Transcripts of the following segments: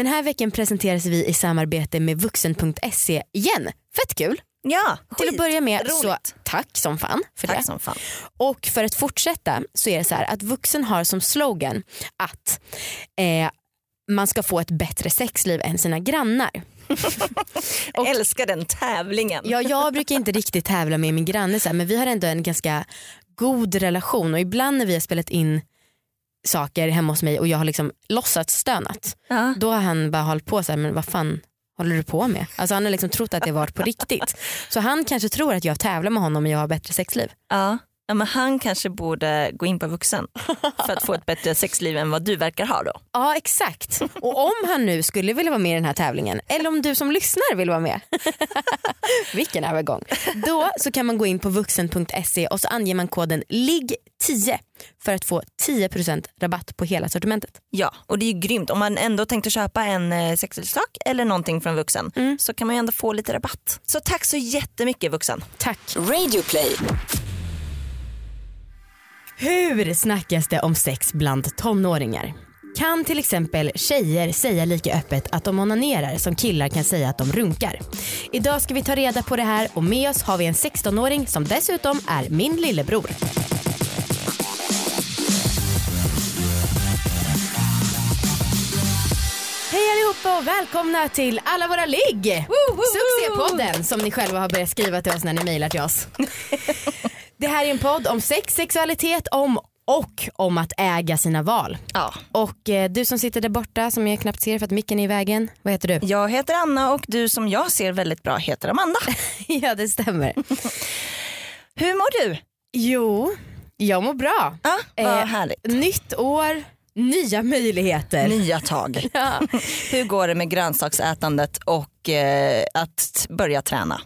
Den här veckan presenteras vi i samarbete med vuxen.se igen. Fett kul! Ja, Till att börja med så tack som fan för Tack det. som fan. Och för att fortsätta så är det så här att vuxen har som slogan att eh, man ska få ett bättre sexliv än sina grannar. Jag älskar den tävlingen. Ja, jag brukar inte riktigt tävla med min granne så här, men vi har ändå en ganska god relation och ibland när vi har spelat in saker hemma hos mig och jag har liksom låtsats stönat Ja. då har han bara hållit på så här, men vad fan håller du på med? Alltså han har liksom trott att det varit på riktigt. Så han kanske tror att jag tävlar med honom och jag har bättre sexliv. Ja. Ja, men han kanske borde gå in på vuxen för att få ett bättre sexliv än vad du verkar ha då. Ja exakt. Och om han nu skulle vilja vara med i den här tävlingen eller om du som lyssnar vill vara med. Vilken övergång. Då så kan man gå in på vuxen.se och så anger man koden LIGG10 för att få 10% rabatt på hela sortimentet. Ja, och det är ju grymt. Om man ändå tänkte köpa en eh, sexleksak eller någonting från vuxen så kan man ju ändå få lite rabatt. Så tack så jättemycket vuxen. Tack. Radioplay. Hur snackas det om sex bland tonåringar? Kan till exempel tjejer säga lika öppet att de onanerar som killar kan säga att de runkar? Idag ska vi ta reda på det här och med oss har vi en 16-åring som dessutom är min lillebror. Hej allihopa och välkomna till alla våra ligg! Succépodden som ni själva har börjat skriva till oss när ni mejlar till oss. Det här är en podd om sex, sexualitet, om och om att äga sina val. Ja. Och eh, du som sitter där borta som jag knappt ser för att micken är i vägen, vad heter du? Jag heter Anna och du som jag ser väldigt bra heter Amanda. ja det stämmer. Hur mår du? Jo, jag mår bra. Ja, vad Eh, härligt. Nytt år, nya möjligheter. Nya tag. Ja. Hur går det med grönsaksätandet och eh, att börja träna?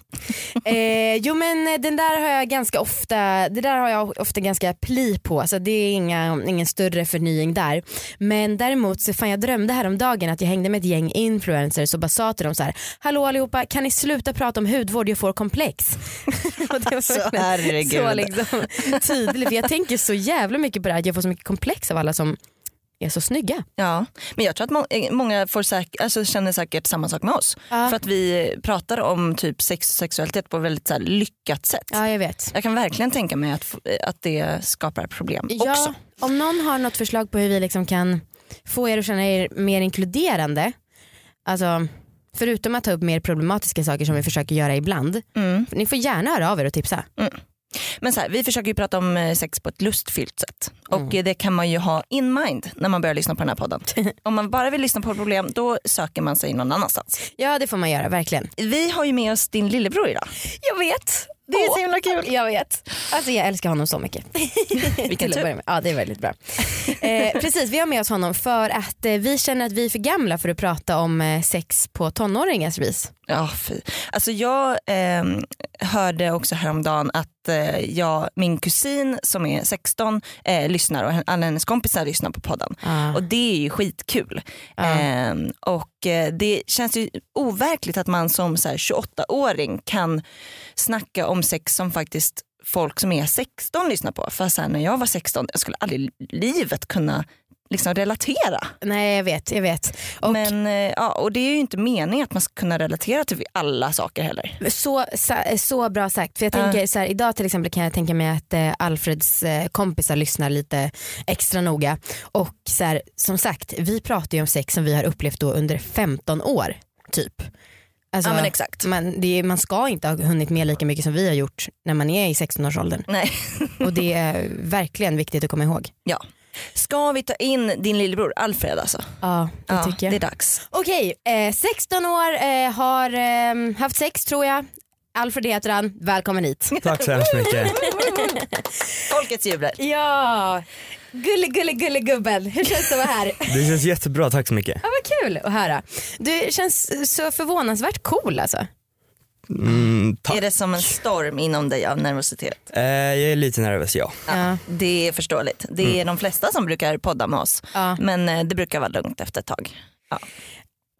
Eh, jo men den där har jag ganska ofta, det där har jag ofta ganska pli på så det är inga, ingen större förnying där. Men däremot så fan jag drömde häromdagen att jag hängde med ett gäng influencers och bara sa till dem så här: hallå allihopa kan ni sluta prata om hudvård jag får komplex. och det var Så herregud. så liksom, tydligt för jag tänker så jävla mycket på det här att jag får så mycket komplex av alla som är så snygga. Ja, men jag tror att må- eh, många får säk- alltså, känner säkert samma sak med oss. Ja. För att vi pratar om typ sex och sexualitet på ett väldigt så här, lyckat sätt. Ja jag vet. Jag kan verkligen tänka mig att, att det skapar problem Ja, också. om någon har något förslag på hur vi liksom kan få er att känna er mer inkluderande, alltså förutom att ta upp mer problematiska saker som vi försöker göra ibland, Mm. ni får gärna höra av er och tipsa. Men så här, vi försöker ju prata om eh, sex på ett lustfyllt sätt. Mm. Och eh, det kan man ju ha in mind när man börjar lyssna på den här podden. om man bara vill lyssna på problem då söker man sig någon annanstans. Ja det får man göra, verkligen. Vi har ju med oss din lillebror idag. Jag vet. Det är så himla kul. Jag vet. Alltså jag älskar honom så mycket. Vilken tur. Ja det är väldigt bra. Eh, precis vi har med oss honom för att eh, vi känner att vi är för gamla för att prata om eh, sex på tonåringars vis. Ja, fy. Alltså jag ehm, hörde också häromdagen att eh, jag, min kusin som är 16 eh, lyssnar och alla hennes kompisar lyssnar på podden. Ah. Och det är ju skitkul. Ehm, och eh, det känns ju overkligt att man som så här, 28-åring kan snacka om sex som faktiskt folk som är 16 lyssnar på. För så här, när jag var 16, jag skulle aldrig i livet kunna liksom relatera. Nej jag vet, jag vet. Och Men, eh, ja, och det är ju inte meningen att man ska kunna relatera till alla saker heller. Så, sa- så bra sagt. För jag Ja. tänker så här, idag till exempel kan jag tänka mig att eh, Alfreds eh, kompisar lyssnar lite extra noga. Och så här, som sagt, vi pratar ju om sex som vi har upplevt då under 15 år. Typ. Alltså, Ja, men exakt. Man, det man ska inte ha hunnit med lika mycket som vi har gjort när man är i 16-årsåldern. Nej. Och det är verkligen viktigt att komma ihåg. Ja. Ska vi ta in din lillebror Alfred alltså? Ja, det ja, tycker jag. det är dags. Okej, eh, 16 år, eh, har eh, haft sex tror jag. Alfred heter han, välkommen hit. Tack så hemskt mycket. Folkets jublar. Ja, gulle gulle gulle gubben. Hur känns det att vara här? Det känns jättebra, tack så mycket. Ja, vad kul att höra. Du känns så förvånansvärt cool alltså. Mm. Är det som en storm inom dig av nervositet? Eh, jag är lite nervös ja. Ja. Det är förståeligt. Det är de flesta som brukar podda med oss. Ja. Men eh, det brukar vara lugnt efter ett tag. Ja.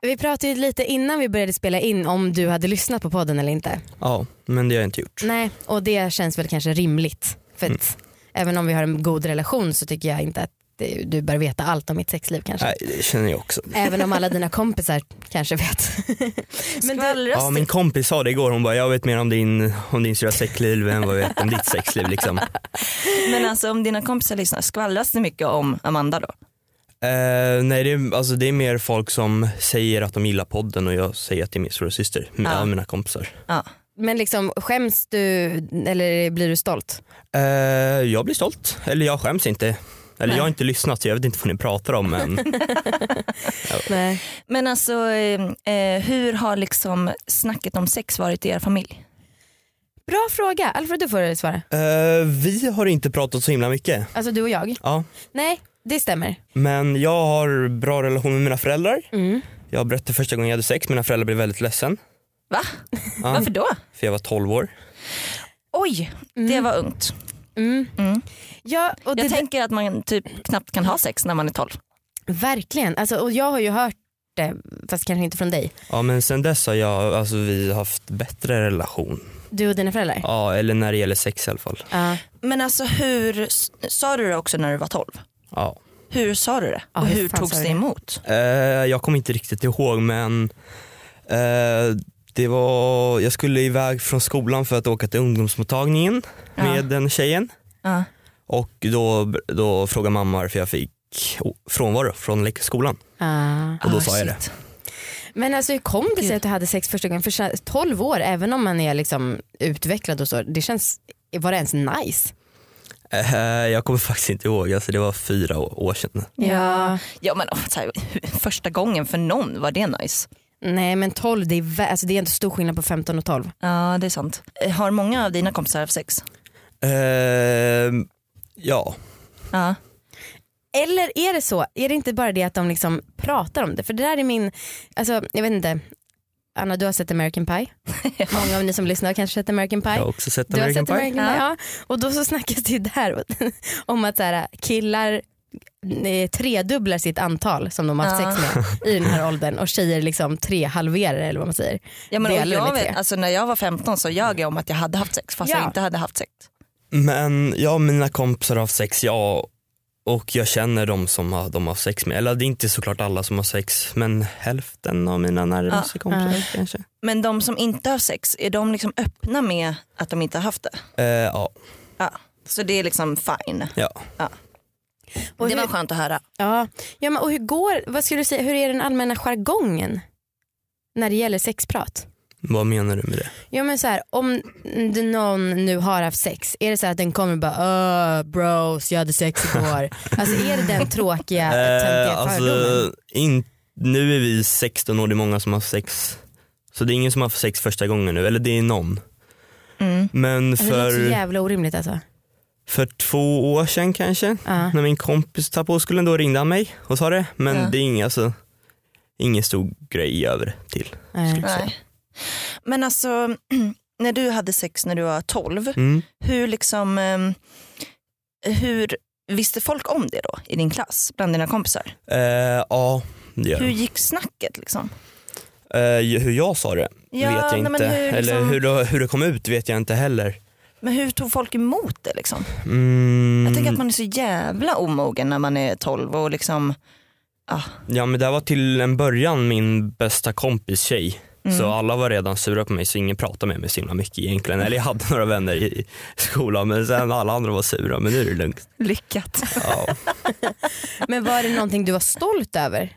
Vi pratade ju lite innan vi började spela in om du hade lyssnat på podden eller inte. Ja, men det har jag inte gjort. Nej, och det känns väl kanske rimligt. För att även om vi har en god relation så tycker jag inte att det, du bör veta allt om mitt sexliv kanske. Nej det känner jag också. Även om alla dina kompisar kanske vet. Men du, Ja min kompis sa det igår, hon bara jag vet mer om din, om din stora sexliv än vad jag vet om ditt sexliv liksom. Men alltså om dina kompisar lyssnar, skvallras det mycket om Amanda då? Eh, nej det är, alltså, det är mer folk som säger att de gillar podden och jag säger att det är min stora syster. Ja. Av mina kompisar. Ja. men liksom skäms du eller blir du stolt? Eh, jag blir stolt, eller jag skäms inte. Eller Nej. jag har inte lyssnat så jag vet inte vad ni pratar om men Nej. Men alltså eh, eh, hur har liksom snacket om sex varit i er familj? Bra fråga, Alfred du får svara. eh, vi har inte pratat så himla mycket. Alltså du och jag? Ja. Nej det stämmer. Men jag har bra relation med mina föräldrar. Mm. Jag berättade första gången jag hade sex, mina föräldrar blev väldigt ledsen. Va? Ja, Varför då? För jag var 12 år. Oj, det var ungt. Mm. Mm. Ja, och det Jag tänker att man typ knappt kan ha sex när man är 12. Verkligen, alltså, och jag har ju hört det, fast kanske inte från dig. Ja men sen dess har jag, alltså vi har haft bättre relation. Du och dina föräldrar? Ja eller när det gäller sex i alla fall. Ja. Men alltså hur, sa du det också när du var 12? Ja. Hur sa du det? Ja, och hur hur togs det det? emot? Eh, jag kommer inte riktigt ihåg men eh, det var, jag skulle iväg från skolan för att åka till ungdomsmottagningen Ja. med den tjejen. Ja. Och då, då frågade mamma varför jag fick frånvaro från skolan. Ah. Och då Ah, sa jag det. Men alltså hur kom det sig att du hade sex första gången? För så- 12 år, även om man är liksom utvecklad och så, det känns, var det ens nice? Eh, jag kommer faktiskt inte ihåg, alltså det var fyra år, sedan. Ja. ja men oh, här, första gången för någon var det nice. Nej men 12, det är, vä- alltså, det är inte stor skillnad på 15 och 12. Ja det är sant. Eh, Har många av dina kompisar haft sex? Eh, ja, Ja. Eller är det så, är det inte bara det att de liksom pratar om det? För det där är min, alltså jag vet inte, Anna du har sett American Pie? Många av ni som lyssnar har kanske sett American Pie? jag har också sett Du har American sett Pie. American Pie? Ja. Ja. Och då så snackas det ju där om att så här, killar tredubblar sitt antal som de har haft Ja. sex med i den här åldern och tjejer liksom tre halverar eller vad man säger. Ja, men, Delar jag vet, alltså, när jag var 15 så ljög jag om att jag hade haft sex fast Ja. jag inte hade haft sex. Men jag och mina kompisar har haft sex, ja. Och jag känner de som har, de har sex med. Eller det är inte såklart alla som har sex men hälften av mina närmaste kompisar kanske. Men de som inte har sex, är de liksom öppna med att de inte har haft det? Eh, ja, Ja. Så det är liksom fine. ja. Och det hur, var skönt att höra. ja, ja, men och hur går, vad skulle du säga, hur är den allmänna jargongen när det gäller sexprat? Vad menar du med det? Ja men så här, om någon nu har haft sex, är det så här att den kommer bara uh, bros jag hade sex igår. alltså är det den tråkiga töntiga Eh, fördomen? alltså, in, nu är vi 16 år, det är många som har sex. Så det är ingen som har haft sex första gången nu, eller det är någon. Mm. Men Alltså, det låter så för, jävla orimligt alltså. För två år sedan kanske, Ja. när min kompis tar på skulle då ringde han mig och sa det. Men Ja. det är ingen, alltså, ingen stor grej över det till. Nej. Nej. Men alltså, när du hade sex när du var 12, Mm. hur liksom, ehm, hur visste folk om det då i din klass, bland dina kompisar? Eh, ja, det gör Hur de. gick snacket liksom? Eh, hur jag sa det Ja, vet jag nej, inte. hur Eller liksom- hur det, hur det kom ut vet jag inte heller. Men hur tog folk emot det liksom? Mm, Jag tänker att man är så jävla omogen när man är 12 och liksom, Ja men det var till en början min bästa kompis tjej. Mm. Så alla var redan sura på mig så ingen pratade med mig så himla mycket egentligen. Eller jag hade några vänner i skolan men sen alla andra var sura men nu är det lugnt. lyckat. Ja, Men var det någonting du var stolt över?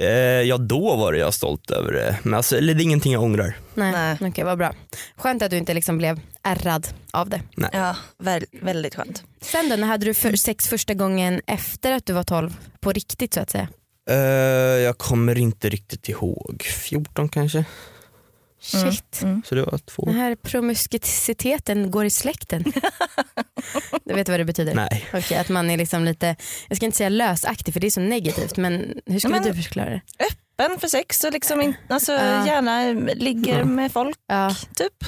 Eh, ja då var det jag stolt över det. Men alltså, eller det är ingenting jag ångrar. Nej, Nej. okej vad bra. Skönt att du inte liksom blev ärrad av det. Ja, väl, väldigt skönt. Sen då, när hade du för sex första gången efter att du var 12? På riktigt så att säga? Eh, jag kommer inte riktigt ihåg. 14 kanske? Shit. Mm. Så det var två. Den här promiskuiteten går i släkten. du vet vad det betyder? Nej. Okej, att man är liksom lite, jag ska inte säga lösaktig för det är så negativt men hur skulle men- du förklara det? Öppen för sex och liksom in, alltså, Ja. gärna ligger med folk Ja, typ.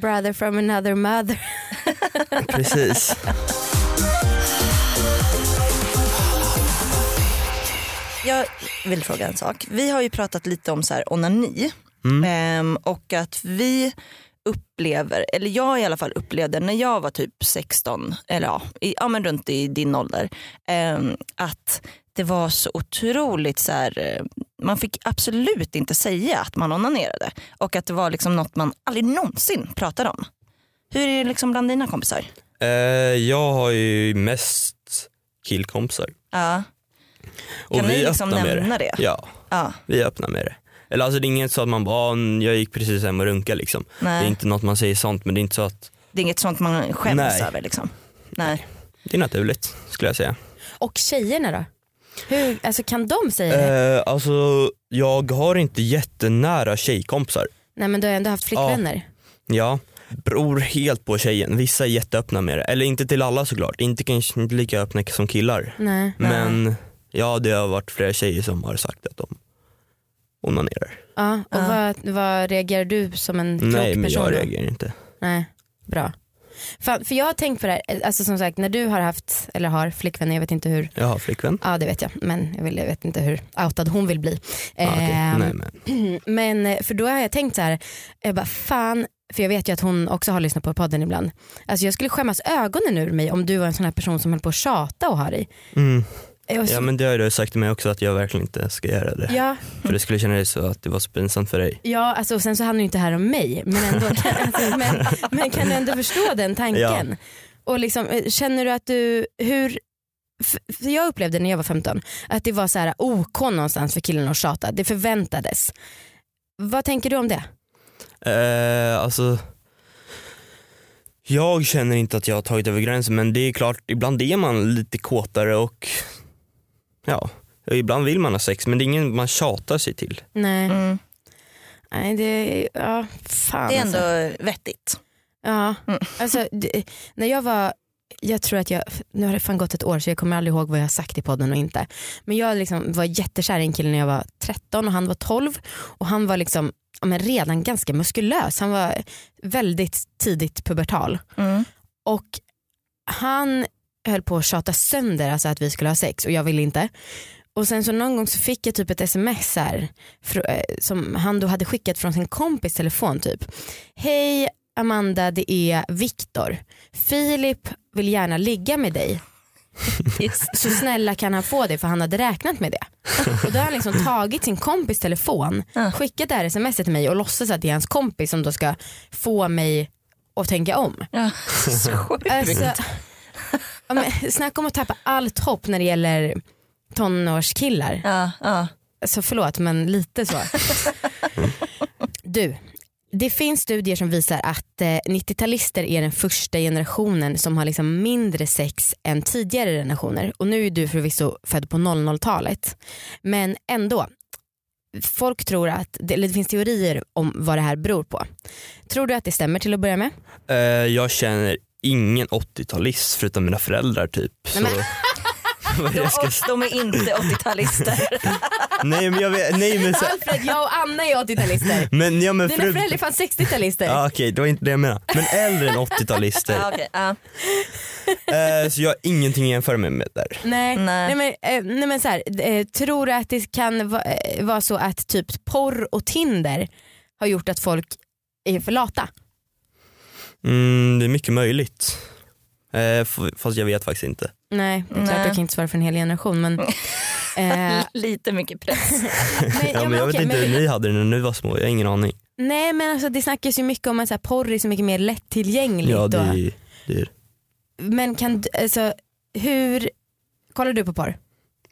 Brother from another mother. Precis. Jag vill fråga en sak. Vi har ju pratat lite om så här onani Mm. ehm, och att vi upplever, eller jag i alla fall upplevde när jag var typ 16, eller ja, i, ja men runt i din ålder, eh, att det var så otroligt så här, eh, man fick absolut inte säga att man onanerade och att det var liksom något man aldrig någonsin pratade om. Hur är det liksom bland dina kompisar? Eh, jag har ju mest killkompisar. Ja. Och Kan vi ni liksom nämna det. det? Ja, Ja, vi är öppna med det. Eller alltså det är inget så att man bara, "Ah, jag gick precis hem och runka liksom. nej. Det är inte något man säger sånt men det är inte så att Det är inget sånt man skäms Nej. över liksom. Nej. det är naturligt skulle jag säga. Och tjejerna då? Hur, alltså kan de säga det? Eh, alltså jag har inte jättenära tjejkompisar. Nej men du har ändå haft flickvänner. Ja, beror helt på tjejen. Vissa är jätteöppna med det. Eller inte till alla såklart. Inte kanske inte lika öppna som killar. Nej. Men ja det har varit flera tjejer som har sagt att de onanerar. Ja, och Ja. Vad, vad reagerar du som en klok Nej men jag reagerar inte. Nej, bra. För, för jag har tänkt på det här, alltså som sagt när du har haft, eller har flickvänner, jag vet inte hur, Jag har flickvän. ja det vet jag, men jag, vill, jag vet inte hur outad hon vill bli. Ah, okej. Ehm, Nej, men. men eh, för då har jag tänkt så här, jag bara fan, för jag vet ju att hon också har lyssnat på podden ibland. Alltså jag skulle skämmas ögonen ur mig om du var en sån här person som höll på att tjata och ha dig. Mm. Så- Ja men det har du sagt till mig också att jag verkligen inte ska göra det. ja, För det skulle kännas så att det var så pinsamt för dig. ja alltså, och sen så handlar det inte här om mig, men, ändå, kan, alltså, men, men kan du ändå förstå den tanken? Och liksom, eh, känner du att du, hur för jag upplevde när jag var 15 att det var så här OK någonstans för killen att tjata, det förväntades. Vad tänker du om det? Eh, alltså jag känner inte att jag har tagit över gränsen men det är klart ibland är man lite kåtare och ja, ibland vill man ha sex men det är ingen man tjatar sig till. Nej, Mm. Nej det, ja fan Det är alltså. ändå vettigt. Ja, Mm. alltså det, när jag var jag tror att jag, nu har det fan gått ett år så jag kommer aldrig ihåg vad jag har sagt i podden och inte. Men jag liksom var jättekär i en kille när jag var 13 och han var 12 och han var liksom ja, men redan ganska muskulös. Han var väldigt tidigt pubertal. Mm. Och han höll på att tjata sönder alltså att vi skulle ha sex och jag ville inte. Och sen så någon gång så fick jag typ ett sms här, eh, som han då hade skickat från sin kompis telefon typ. Hej Amanda det är Viktor. Filip vill gärna ligga med dig. Så snälla kan han få det för han hade räknat med det. Och då har han liksom tagit sin kompis telefon, skickat det här smset till mig och låtsas att det är hans kompis som då ska få mig att tänka om. Ja. Så sjukt. Alltså, ja, men, snacka om att tappa allt hopp när det gäller tonårskillar. Ja, ja. Alltså förlåt men lite så. Du, det finns studier som visar att eh, 90-talister är den första generationen som har liksom mindre sex än tidigare generationer. Och nu är du förvisso född på 00-talet. Men ändå, folk tror att, det, eller det finns teorier om vad det här beror på. Tror du att det stämmer till att börja med? Eh, jag känner ingen 80-talist förutom mina föräldrar typ. Nej. Och de är inte 80-talister. nej men jag vet, nej men så... Alfred, jag och Anna är 80-talister. Men, ja, men Dina förut- föräldrar är fan 60-talister. Ja, Okej, det var inte det jag menade. Men äldre än 80-talister. Ja, okej, ja. Eh, så jag har ingenting att jämföra mig med där. Nej, nej. Nej. men, eh, nej men så här, eh, tror du att det kan va, eh, vara så att typ porr och Tinder har gjort att folk är för lata? Mm, det är mycket möjligt. Eh, fast jag vet faktiskt inte. Nej, det är klart Nej. du kan inte svara för en hel generation men, eh, Lite mycket press. men, Ja, men jag vet okej, inte men- hur ni hade det när ni var små, jag har ingen aning. Nej men alltså, det snackas ju mycket om att så här, porr är så mycket mer lättillgängligt. Ja, det och, är, det är Men kan du, alltså, hur, kollar du på porr?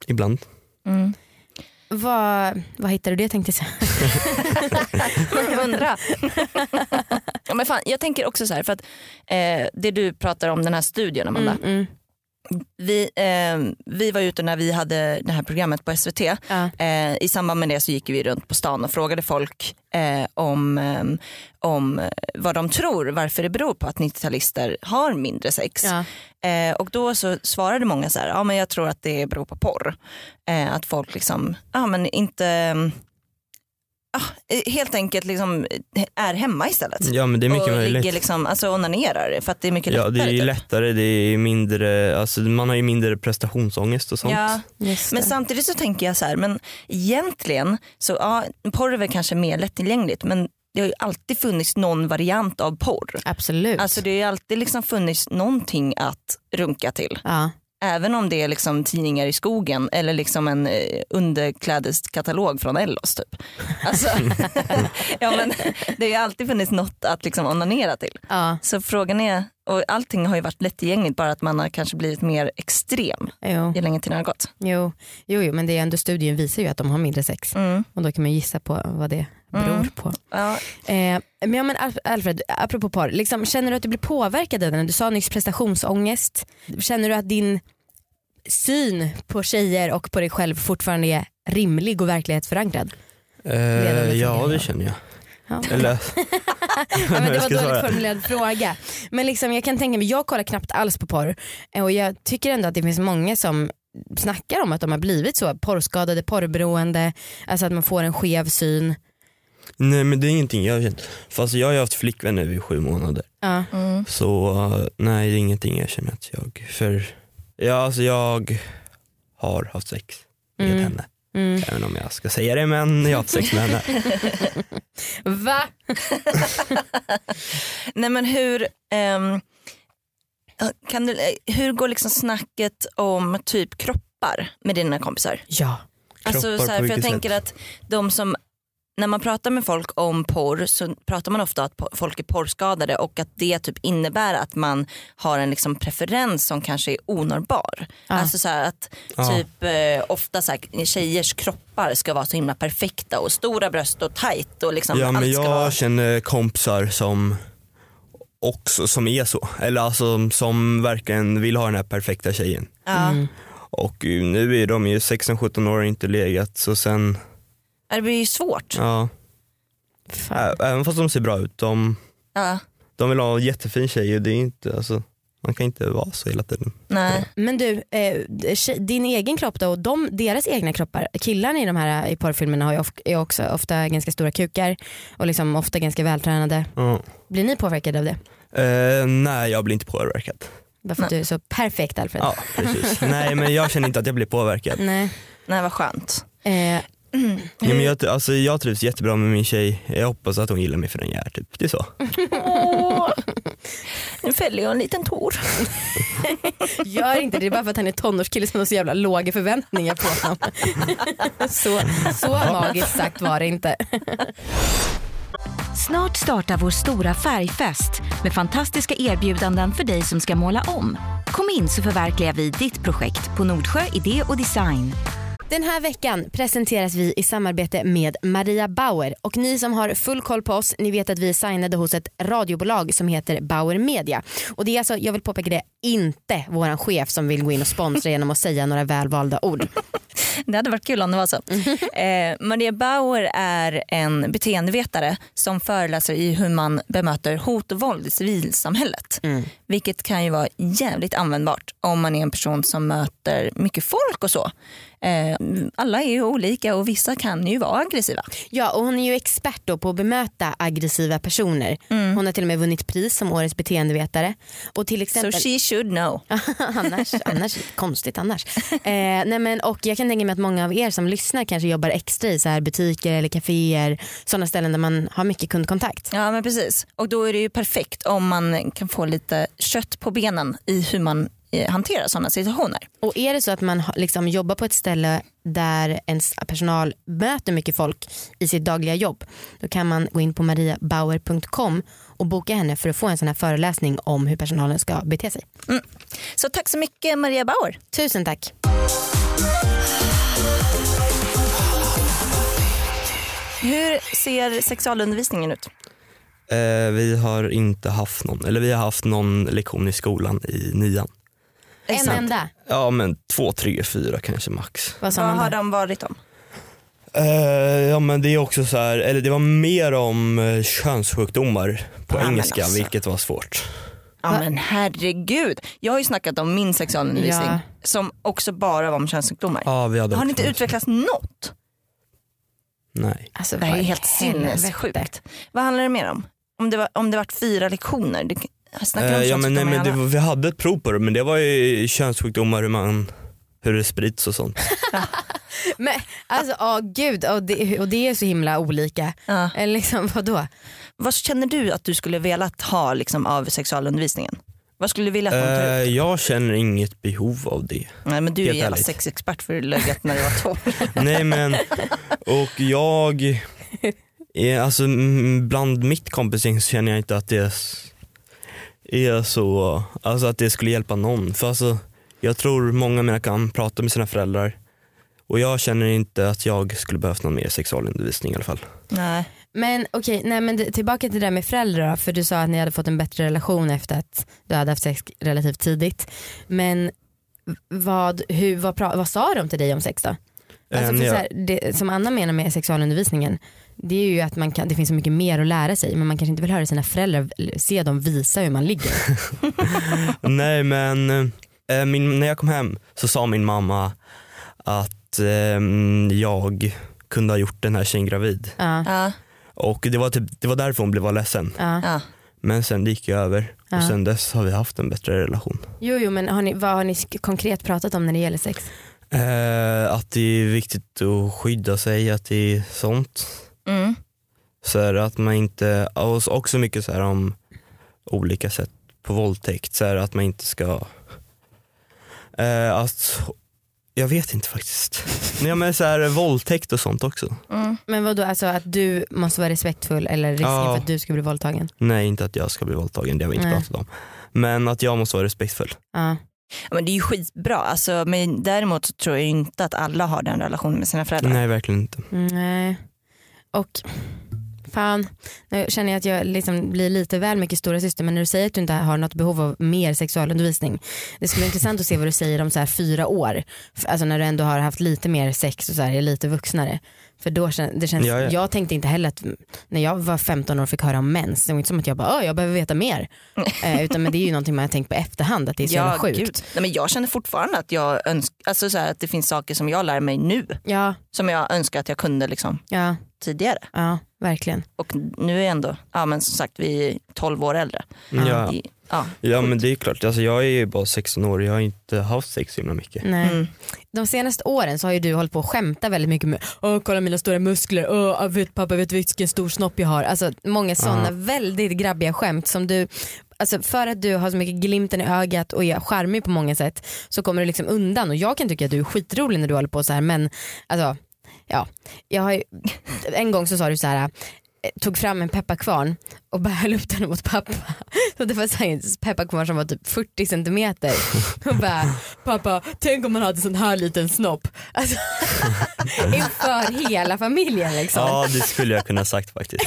ibland. Mm. Vad, vad hittar du det tänkte jag säga. Undra. Ja, men fan, jag tänker också så här, för att eh, det du pratar om den här studien Amanda. Mm, mm, Vi, eh, vi var ute när vi hade det här programmet på SVT. ja. Eh, I samband med det så gick vi runt på stan och frågade folk eh, om, eh, om vad de tror, varför det beror på att 90-talister har mindre sex. Ja. Eh, och då så svarade många så här, ja men jag tror att det beror på porr. Eh, att folk liksom, ja men inte, ah, eh, helt enkelt liksom eh, är hemma istället. Ja men det är mycket och möjligt. ligger liksom, alltså onanerar för att det är mycket Ja lättare. det är typ. lättare, det är mindre, alltså man har ju mindre prestationsångest och sånt. Ja, Just men samtidigt så tänker jag så här, men egentligen så ja, porr är väl kanske mer lättillgängligt men det har ju alltid funnits någon variant av porr. Absolut. Alltså det har ju alltid liksom funnits någonting att runka till. ja. Även om det är liksom tidningar i skogen eller liksom en eh, underklädeskatalog från Ellos. Typ. Alltså, ja, men det har ju alltid funnits något att liksom onanera till. Ja. Så frågan är, och allting har ju varit lättillgängligt bara att man har kanske blivit mer extrem Jo. ju längre tiden har gått. Jo. Jo, jo, men det är ändå studien visar ju att de har mindre sex. Mm. Och då kan man gissa på vad det beror Mm. på. Ja, Eh, men, ja, men Al- Alfred, apropå porr, liksom, känner du att du blir påverkad av den? Du sa nyss prestationsångest. Känner du att din syn på tjejer och på dig själv fortfarande är rimlig och verklighetsförankrad? Eh, ja det känner jag. Ja. Eller, Ja, men det var en dåligt formulerad fråga. Men liksom, jag kan tänka mig, jag kollar knappt alls på porr Eh, och jag tycker ändå att det finns många som snackar om att de har blivit så porrskadade, porrberoende, alltså att man får en skev syn. nej men det är ingenting jag har känt. Fast jag har ju haft flickvän nu i sju månader. Ja. mm. Så eh, nej det är ingenting jag känner att jag, för ja, alltså jag har haft sex med Mm. henne. Mm. Även om jag ska säga det men jag har haft sex med henne. Va? Nej men hur, ehm, kan du, eh, hur går liksom snacket om typ kroppar med dina kompisar? Ja. Alltså, Kroppar så på här, för jag vilket tänker sätt? att de som, när man pratar med folk om porr så pratar man ofta att folk är porrskadade och att det typ innebär att man har en liksom preferens som kanske är onårbar. Ja. Alltså så här att typ eh, ofta så här, tjejers kroppar ska vara så himla perfekta och stora bröst och tight och liksom Ja men jag vara... känner kompisar som också som är så. Eller alltså som verkligen vill ha den här perfekta tjejen. Ja. Mm. Och nu är de ju 16-17 år och inte legat så sen, Det blir ju svårt. ja. Fan. Även fast de ser bra ut, de, Ja. de vill ha en jättefin tjej och det är inte, alltså, man kan inte vara så hela tiden. Nej. Men du, eh, din egen kropp då och de, deras egna kroppar, killarna i de här i porrfilmerna har ju of, är också ofta ganska stora kukar och liksom ofta ganska vältränade. Ja. Blir ni påverkade av det? Eh, nej jag blir inte påverkad. Bara för att du är så perfekt Alfred? Ja precis. nej men jag känner inte att jag blir påverkad. Nej. Nej vad skönt. Eh, Ja, men jag, alltså, jag trivs jättebra med min tjej, jag hoppas att hon gillar mig för den jag är. Typ. Det är så. Nu fäller jag en liten tår. gör inte det, det är bara för att han är tonårskille som har så jävla låga förväntningar på honom. så, så magiskt sagt var det inte. Snart startar vår stora färgfest med fantastiska erbjudanden för dig som ska måla om. Kom in så förverkligar vi ditt projekt på Nordsjö Idé och Design. Den här veckan presenteras vi i samarbete med Maria Bauer och ni som har full koll på oss, ni vet att vi är signade hos ett radiobolag som heter Bauer Media. Och det är alltså, jag vill påpeka det, inte våran chef som vill gå in och sponsra genom att säga några välvalda ord. Det hade varit kul om det var så. Eh, Maria Bauer är en beteendevetare som föreläser i hur man bemöter hot och våld i civilsamhället. Vilket kan ju vara jävligt användbart om man är en person som möter mycket folk och så. Eh, alla är ju olika och vissa kan ju vara aggressiva. Ja och hon är ju expert på att bemöta aggressiva personer. Hon har till och med vunnit pris som årets beteendevetare. Och till So exempel... she should know. annars, annars, konstigt annars. Eh, nej men, och jag kan tänka mig att många av er som lyssnar kanske jobbar extra i så här butiker eller kaféer, sådana ställen där man har mycket kundkontakt. Ja men precis. Och då är det ju perfekt om man kan få lite kött på benen i hur man eh, hanterar sådana situationer. Och är det så att man liksom jobbar på ett ställe där ens personal möter mycket folk i sitt dagliga jobb, då kan man gå in på mariabauer.com och boka henne för att få en sån här föreläsning om hur personalen ska bete sig. Så tack så mycket Maria Bauer. Tusen tack. Hur ser sexualundervisningen ut? Eh, vi har inte haft någon, eller vi har haft någon lektion i skolan i nian. En enda. Ja men två, tre, fyra kanske max. Vad Vad man har då? de varit om? Eh, ja men det är också så här, eller det var mer om eh, könssjukdomar på Ja, engelska alltså. vilket var svårt. Ja Va? men herregud. Jag har ju snackat om min sexualundervisning Ja. som också bara var om könssjukdomar. Ja vi hade Har ni inte utvecklats något? Nej. Alltså, Det här är helt helvete? sinnessjukt. Vad handlar det mer om? Om det, var, om det vart fyra lektioner? Det, snackar om Eh, ja, men, nej, men det, vi hade ett prov på det men det var ju könssjukdomar hur man hur det sprids och sånt. Men alltså åh gud och det, och det är så himla olika. Ja. Eller liksom vadå? Vad känner du att du skulle velat ha liksom, av sexualundervisningen? Vad skulle du vilja att de tar Eh, upp? jag känner inget behov av det. Nej men du är ju helt jävla ärligt. sexexpert för lögat när du var tolv. Nej men, och jag, är, alltså bland mitt kompisgäng så känner jag inte att det är, är så, alltså att det skulle hjälpa någon. För alltså, jag tror många av mina kan prata med sina föräldrar och jag känner inte att jag skulle behövt någon mer sexualundervisning i alla fall. Nej. Men okej, nej men tillbaka till det där med föräldrar då, för du sa att ni hade fått en bättre relation efter att du hade haft sex relativt tidigt. Men vad, hur, vad, pra- vad sa de till dig om sex då? Alltså Eh, för så här, det, som Anna menar med sexualundervisningen det är ju att man kan, det finns så mycket mer att lära sig men man kanske inte vill höra sina föräldrar se dem visa hur man ligger. Nej men eh, min, när jag kom hem så sa min mamma att eh, jag kunde ha gjort den här tjejen gravid. Ja, Ja. Och det var, typ, det var därför hon blev var ledsen. ja. Ja. Men sen det gick ju över Ja. och sen dess har vi haft en bättre relation. Jo, jo men har ni, vad har ni konkret pratat om när det gäller sex? Eh, att det är viktigt att skydda sig, att det är sånt. Mm. Så är det att man inte, och också mycket så här om olika sätt på våldtäkt. Så här att man inte ska, eh, att, jag vet inte faktiskt. Nej, men så här, våldtäkt och sånt också. Mm. Men vad då alltså att du måste vara respektfull eller risken Ja. för att du ska bli våldtagen? Nej inte att jag ska bli våldtagen, det har vi inte Nej. pratat om. Men att jag måste vara respektfull. Ja. Ja, men det är ju skitbra, alltså, men däremot så tror jag inte att alla har den relationen med sina föräldrar. Nej verkligen inte. Nej. Och fan, nu känner jag att jag liksom blir lite väl mycket stora syster men när du säger att du inte har något behov av mer sexualundervisning. Det skulle vara intressant att se vad du säger om så här fyra år. Alltså när du ändå har haft lite mer sex och så här, är lite vuxnare. För då kän, det känns, Ja, ja. jag tänkte inte heller att när jag var 15 år och fick höra om mens, det var inte som att jag bara, "Åh, jag behöver veta mer. eh, utan men det är ju någonting man har tänkt på efterhand att det är så jävla sjukt. gud. Nej, men jag känner fortfarande att, jag önsk, alltså, så här, att det finns saker som jag lär mig nu Ja, som jag önskar att jag kunde liksom, ja, tidigare. ja, verkligen. Och nu är jag ändå, ja men som sagt vi är 12 år äldre. Ja. Det- ja. Ja men det är klart, alltså, jag är ju bara 16 år och jag har inte haft sex så himla mycket. Nej. Mm. De senaste åren så har ju du hållit på att skämta väldigt mycket med Åh kolla mina stora muskler, Åh, vet, pappa vet vilken stor snopp jag har. Alltså många sådana väldigt grabbiga skämt som du Alltså för att du har så mycket glimten i ögat och är charmig på många sätt så kommer du liksom undan och jag kan tycka att du är skitrolig när du håller på så här men alltså ja, jag har ju, en gång så sa du så här eh, tog fram en pepparkvarn och bara höll upp den mot pappa. Så det var så en pepparkvarn som var typ 40 centimeter. Och bara, pappa tänk om man hade sån här liten snopp. Alltså, inför hela familjen liksom. Ja det skulle jag kunna sagt faktiskt.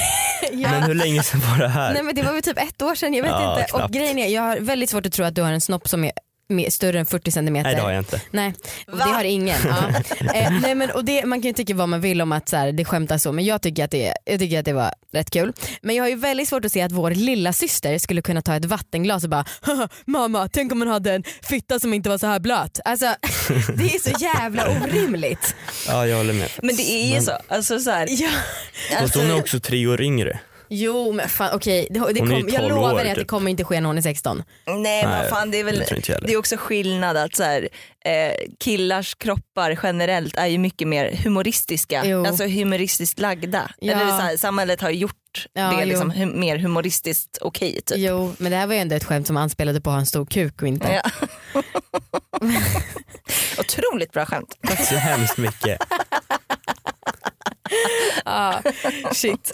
Ja. Men hur länge sedan var det här? Nej men det var väl typ ett år sedan, jag vet Ja, inte. Och knappt. grejen är, jag har väldigt svårt att tro att du har en snopp som är större än 40 centimeter. Nej det har jag inte. Nej, och det har ingen. Ja. Eh, nej, men, och det, man kan ju tycka vad man vill om att så här, det skämtas så men jag tycker, att det, jag tycker att det var rätt kul. Men jag har ju väldigt svårt att se att vår lilla syster skulle kunna ta ett vattenglas och bara "Haha, mamma tänk om man hade en fitta som inte var så här blöt. Alltså, det är så jävla orimligt. Ja jag håller med. Men det är ju Men- så. Alltså, så här, Ja. Fast hon är också tre år yngre. Jo men fan okej, det, det kom, jag 12 lovar dig att det typ. kommer inte ske när hon är 16. Nej, Nej, men fan det är väl det är också skillnad att så här, eh, killars kroppar generellt är ju mycket mer humoristiska, Jo. alltså humoristiskt lagda. Ja. Eller så här, samhället har gjort Ja, det liksom, hu- mer humoristiskt okej typ. Jo men det här var ju ändå ett skämt som anspelade på att ha en stor kuk och inte. Ja. Otroligt bra skämt. Tack så hemskt mycket. Ah, shit.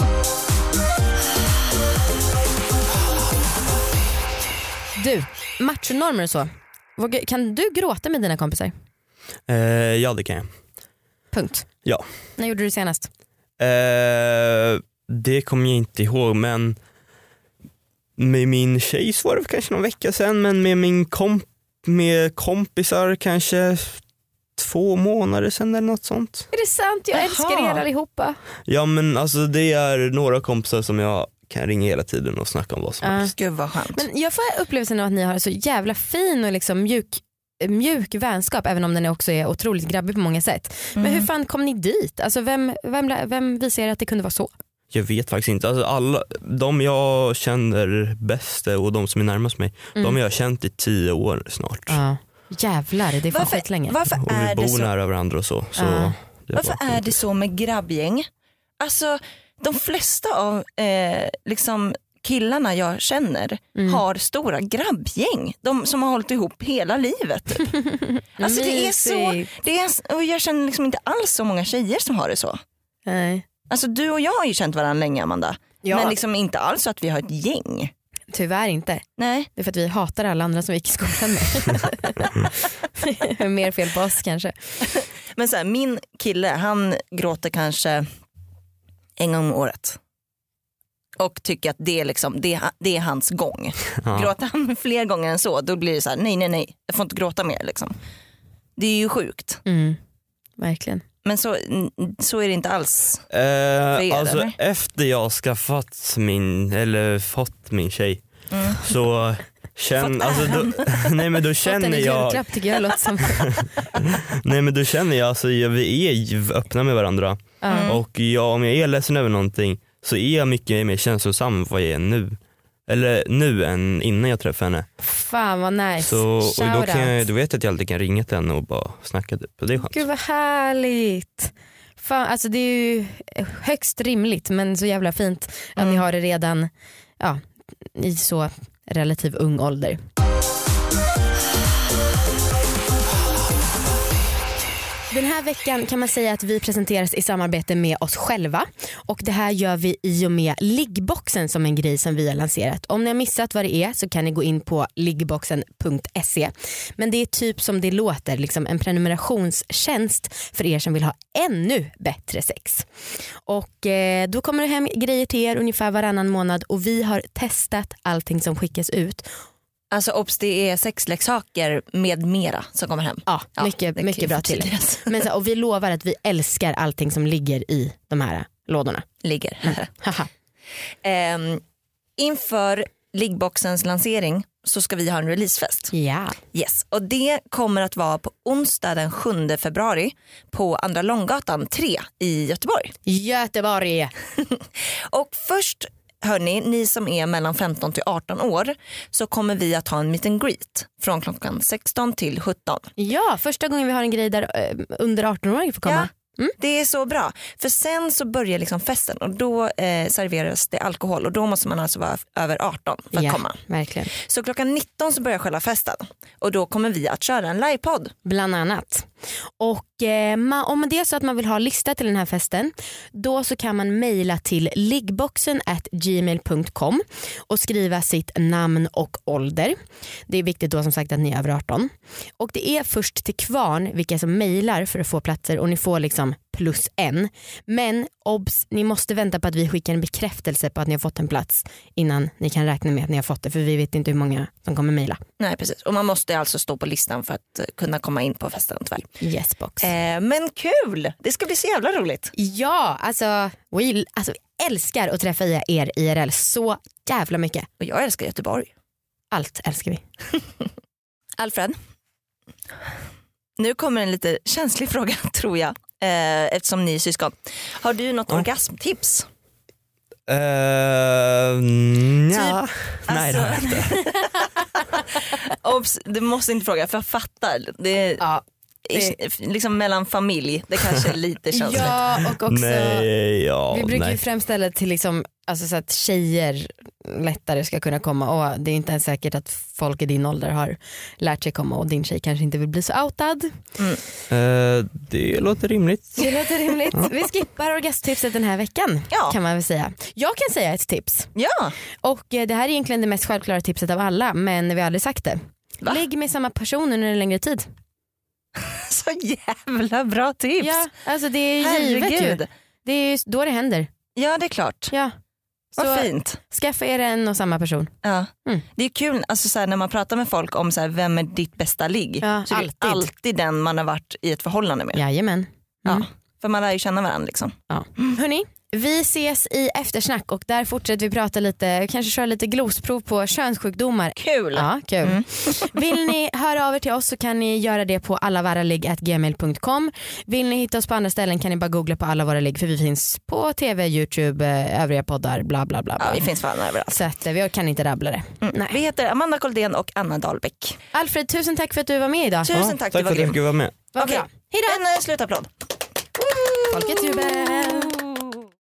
Du, machonormer och så. Kan du gråta med dina kompisar? Eh, ja det kan jag. Punkt. Ja. När gjorde du det senast? Eh, det kommer jag inte ihåg men med min tjej så var det kanske någon vecka sedan men med min komp med kompisar kanske två månader sedan eller något sånt. Är det sant? Jag Jaha. älskar er allihopa. Ja men alltså det är några kompisar som jag kan ringa hela tiden och snacka om vad som Ja. helst. Gud vad skönt. Men jag får upplevelsen av att ni har så jävla fin och liksom mjuk, mjuk vänskap även om den också är otroligt grabbig på många sätt. Men Mm. hur fan kom ni dit? Alltså vem, vem, vem visade er att det kunde vara så? Jag vet faktiskt inte. Alltså alla, de jag känner bäst och de som är närmast mig, Mm. de har jag känt i tio år snart. Ja. Jävlar, det är fan Varför, skitlänge. varför, Och är vi det bor så, nära varandra och så. så det varför bara- är det så med grabbgäng? Alltså de flesta av eh, liksom killarna jag känner Mm. har stora grabbgäng. De som har hållit ihop hela livet. typ. Alltså det är så, det är, och jag känner liksom inte alls så många tjejer som har det så. Nej. Alltså du och jag har ju känt varandra länge Amanda. Ja, Men liksom inte alls så att vi har ett gäng. Tyvärr inte. Nej. Det är för att vi hatar alla andra som vi gick i skolan med. Mer fel på oss kanske. Men så här, min kille han gråter kanske en gång om året. Och tycker att det är, liksom, det, är- det är hans gång. Ja. Gråter han fler gånger än så då blir det så här, nej nej nej jag får inte gråta mer. Liksom. Det är ju sjukt. Mm. Verkligen. Men så, så är det inte alls. Eh, er, alltså eller? efter jag skaffat min, eller fått min tjej Mm. så känn, Fått alltså då, nej men då Fått känner jag, julklapp tycker jag låter som. nej men då känner jag, alltså jag, vi är öppna med varandra Ja. och jag, om jag är ledsen över någonting så är jag mycket mer känslosam än vad jag är nu. Eller nu än innan jag träffade henne. Fan vad nice. Så, och då, kan jag, då vet jag att jag alltid kan ringa till henne och bara snacka typ. Det är skönt. Gud vad härligt. Fan, alltså det är ju högst rimligt men så jävla fint att Mm. ni har det redan ja, i så relativt ung ålder. Den här veckan kan man säga att vi presenteras i samarbete med oss själva och det här gör vi i och med liggboxen som en grej som vi har lanserat. Om ni har missat vad det är så kan ni gå in på liggboxen.se men det är typ som det låter, liksom en prenumerationstjänst för er som vill ha ännu bättre sex. Och eh, då kommer det hem grejer till er ungefär varannan månad och vi har testat allting som skickas ut. Alltså obs det är sexleksaker med mera som kommer hem. Ja, Ja, mycket, mycket bra till. Men så, och vi lovar att vi älskar allting som ligger i de här lådorna. Ligger. Haha. Ehm, inför liggboxens lansering så ska vi ha en releasefest. Ja. Yes. Och det kommer att vara på onsdag den 7 februari på Andra Långgatan 3 i Göteborg. Göteborg. Och först hörni, ni som är mellan 15 till 18 år så kommer vi att ha en meet and greet från klockan 16 till 17. Ja, första gången vi har en grej där eh, under 18-åringar får komma. Det är så bra. För sen så börjar liksom festen och då eh, serveras det alkohol och då måste man alltså vara över 18 för att ja, komma. verkligen. Så klockan 19 så börjar själva festen och då kommer vi att köra en livepodd. Bland annat. Och eh, om det är så att man vill ha lista till den här festen då så kan man mejla till liggboxen at gmail.com och skriva sitt namn och ålder. Det är viktigt då som sagt att ni är över 18. Och det är först till kvarn vilka som mejlar för att få platser och ni får liksom plus en. Men obs, ni måste vänta på att vi skickar en bekräftelse på att ni har fått en plats innan ni kan räkna med att ni har fått det för vi vet inte hur många som kommer mejla. Nej precis och man måste alltså stå på listan för att eh, kunna komma in på festen tyvärr. Yes box. Eh, men kul, det ska bli så jävla roligt. Ja, alltså vi, alltså älskar att träffa er IRL så jävla mycket. Och jag älskar Göteborg. Allt älskar vi. Alfred, nu kommer en lite känslig fråga tror jag. Eh, eftersom ni är syskon. Har du något Ja. orgasmtips? Uh, ja. Nej det har jag alltså- inte. Obs, du måste inte fråga för jag fattar. Det är Ja, det- liksom mellan familj, det kanske är lite känsligt. ja och också Nej, ja, vi brukar ju nej. främställa det till liksom, alltså så att tjejer lättare ska kunna komma och det är inte ens säkert att folk i din ålder har lärt sig komma och din tjej kanske inte vill bli så outad. Eh, det låter rimligt. Det låter rimligt. Vi skippar orgasmtipset den här veckan Ja. kan man väl säga. Jag kan säga ett tips Ja, och eh, det här är egentligen det mest självklara tipset av alla men vi har aldrig sagt det. Va? Lägg med samma person under en längre tid. så jävla bra tips. Ja, alltså det är givet ju. Det är då det händer. Ja det är klart. Ja. Vad Så fint. skaffa er en och samma person. Ja. Mm. Det är kul alltså, så här, när man pratar med folk om så här, vem är ditt bästa ligg. Ja, så är det alltid. alltid den man har varit i ett förhållande med. Jajamän. Ja. Mm. För man lär ju känna varandra. Liksom. Ja. Hörni, Vi ses i eftersnack och där fortsätter vi prata lite, kanske köra lite glosprov på könssjukdomar. Kul. Ja, kul. Mm. Vill ni höra av er till oss så kan ni göra det på allavaraligg.gmail.com. Vill ni hitta oss på andra ställen kan ni bara googla på alla våra ligg för vi finns på tv, youtube, eh, övriga poddar, bla bla bla. Ja, bla. vi finns fan överallt. Så att, eh, vi kan inte rabbla det. Mm. Nej. Vi heter Amanda Koldén och Anna Dahlbäck. Alfred, tusen tack för att du var med idag. Tusen Ja, tack, tack du för att grym. fick vara med. Okej. Hejdå! En eh, slutapplåd. Folkets jubel!